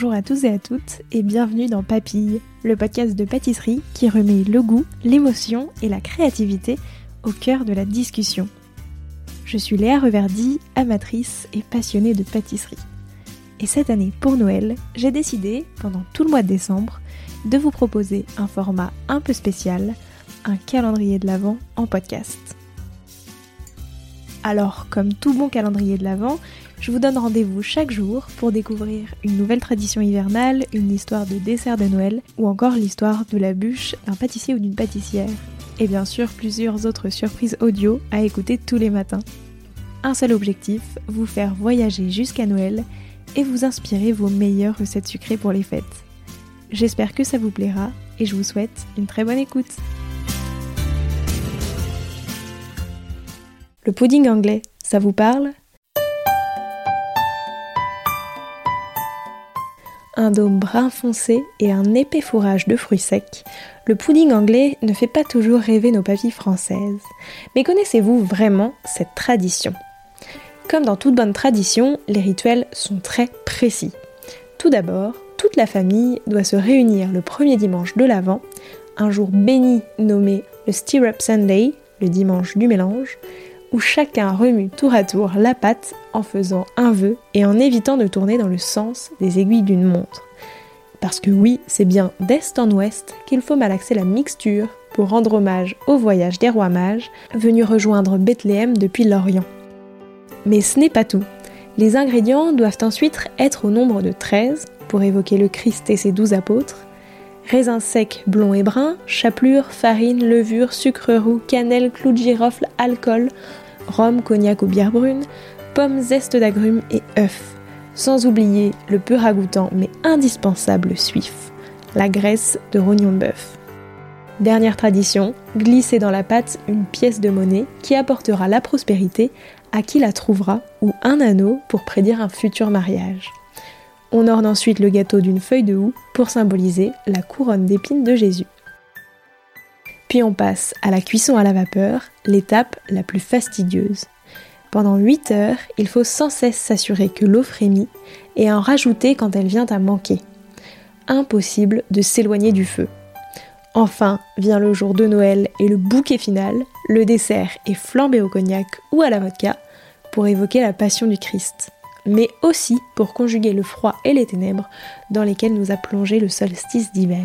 Bonjour à tous et à toutes et bienvenue dans Papille, le podcast de pâtisserie qui remet le goût, l'émotion et la créativité au cœur de la discussion. Je suis Léa Reverdy, amatrice et passionnée de pâtisserie. Et cette année pour Noël, j'ai décidé, pendant tout le mois de décembre, de vous proposer un format un peu spécial, un calendrier de l'Avent en podcast. Alors, comme tout bon calendrier de l'Avent, je vous donne rendez-vous chaque jour pour découvrir une nouvelle tradition hivernale, une histoire de dessert de Noël ou encore l'histoire de la bûche d'un pâtissier ou d'une pâtissière. Et bien sûr plusieurs autres surprises audio à écouter tous les matins. Un seul objectif, vous faire voyager jusqu'à Noël et vous inspirer vos meilleures recettes sucrées pour les fêtes. J'espère que ça vous plaira et je vous souhaite une très bonne écoute. Le pudding anglais, ça vous parle? Un dôme brun foncé et un épais fourrage de fruits secs, le pudding anglais ne fait pas toujours rêver nos papilles françaises. Mais connaissez-vous vraiment cette tradition? Comme dans toute bonne tradition, les rituels sont très précis. Tout d'abord, toute la famille doit se réunir le premier dimanche de l'Avent, un jour béni nommé le Stirrup Sunday, le dimanche du mélange, où chacun remue tour à tour la pâte en faisant un vœu et en évitant de tourner dans le sens des aiguilles d'une montre. Parce que oui, c'est bien d'est en ouest qu'il faut malaxer la mixture pour rendre hommage au voyage des rois mages venus rejoindre Bethléem depuis l'Orient. Mais ce n'est pas tout. Les ingrédients doivent ensuite être au nombre de 13 pour évoquer le Christ et ses douze apôtres, raisins secs blonds et bruns, chapelure, farine, levure, sucre roux, cannelle, clou de girofle, alcool, rhum, cognac ou bière brune, pommes, zeste d'agrumes et œufs. Sans oublier le peu ragoûtant mais indispensable suif, la graisse de rognon de bœuf. Dernière tradition, glisser dans la pâte une pièce de monnaie qui apportera la prospérité à qui la trouvera ou un anneau pour prédire un futur mariage. On orne ensuite le gâteau d'une feuille de houx pour symboliser la couronne d'épines de Jésus. Puis on passe à la cuisson à la vapeur, l'étape la plus fastidieuse. Pendant 8 heures, il faut sans cesse s'assurer que l'eau frémit et en rajouter quand elle vient à manquer. Impossible de s'éloigner du feu. Enfin vient le jour de Noël et le bouquet final, le dessert est flambé au cognac ou à la vodka pour évoquer la passion du Christ mais aussi pour conjuguer le froid et les ténèbres dans lesquelles nous a plongé le solstice d'hiver.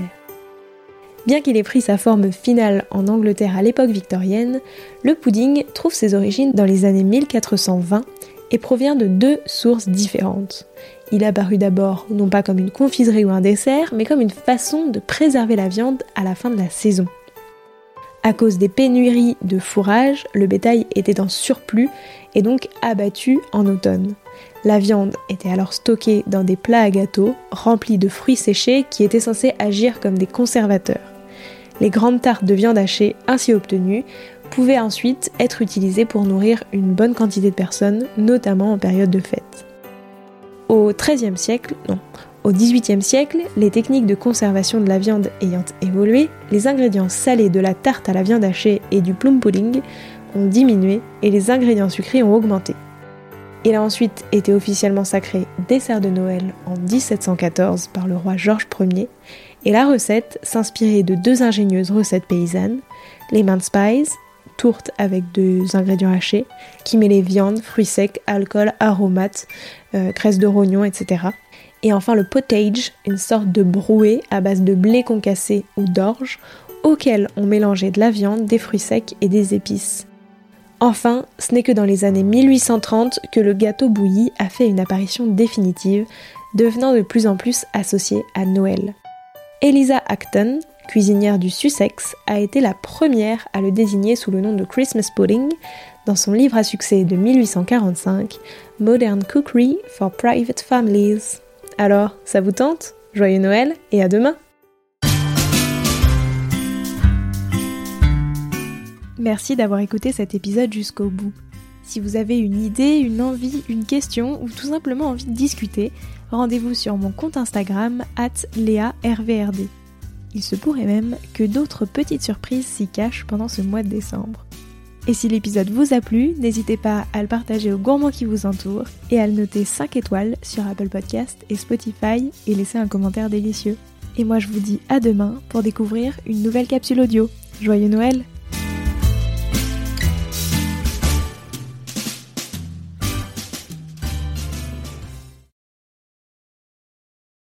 Bien qu'il ait pris sa forme finale en Angleterre à l'époque victorienne, le pudding trouve ses origines dans les années 1420 et provient de deux sources différentes. Il apparut d'abord non pas comme une confiserie ou un dessert, mais comme une façon de préserver la viande à la fin de la saison. À cause des pénuries de fourrage, le bétail était en surplus et donc abattu en automne. La viande était alors stockée dans des plats à gâteaux remplis de fruits séchés qui étaient censés agir comme des conservateurs. Les grandes tartes de viande hachée ainsi obtenues pouvaient ensuite être utilisées pour nourrir une bonne quantité de personnes, notamment en période de fête. Au XIIIe siècle, non, au XVIIIe siècle, les techniques de conservation de la viande ayant évolué, les ingrédients salés de la tarte à la viande hachée et du plum pudding ont diminué et les ingrédients sucrés ont augmenté. Il a ensuite été officiellement sacré dessert de Noël en 1714 par le roi Georges Ier, et la recette s'inspirait de deux ingénieuses recettes paysannes, les mince pies, tourte avec deux ingrédients hachés, qui mêlaient viande, fruits secs, alcool, aromates, euh, de rognon, etc. Et enfin le pottage, une sorte de brouet à base de blé concassé ou d'orge, auquel on mélangeait de la viande, des fruits secs et des épices. Enfin, ce n'est que dans les années 1830 que le gâteau bouilli a fait une apparition définitive, devenant de plus en plus associé à Noël. Eliza Acton, cuisinière du Sussex, a été la première à le désigner sous le nom de Christmas pudding dans son livre à succès de 1845, Modern Cookery for Private Families. Alors, ça vous tente? Joyeux Noël et à demain Merci d'avoir écouté cet épisode jusqu'au bout. Si vous avez une idée, une envie, une question ou tout simplement envie de discuter, rendez-vous sur mon compte Instagram at LéaRVRD. Il se pourrait même que d'autres petites surprises s'y cachent pendant ce mois de décembre. Et si l'épisode vous a plu, n'hésitez pas à le partager aux gourmands qui vous entourent et à le noter 5 étoiles sur Apple Podcast et Spotify et laisser un commentaire délicieux. Et moi je vous dis à demain pour découvrir une nouvelle capsule audio. Joyeux Noël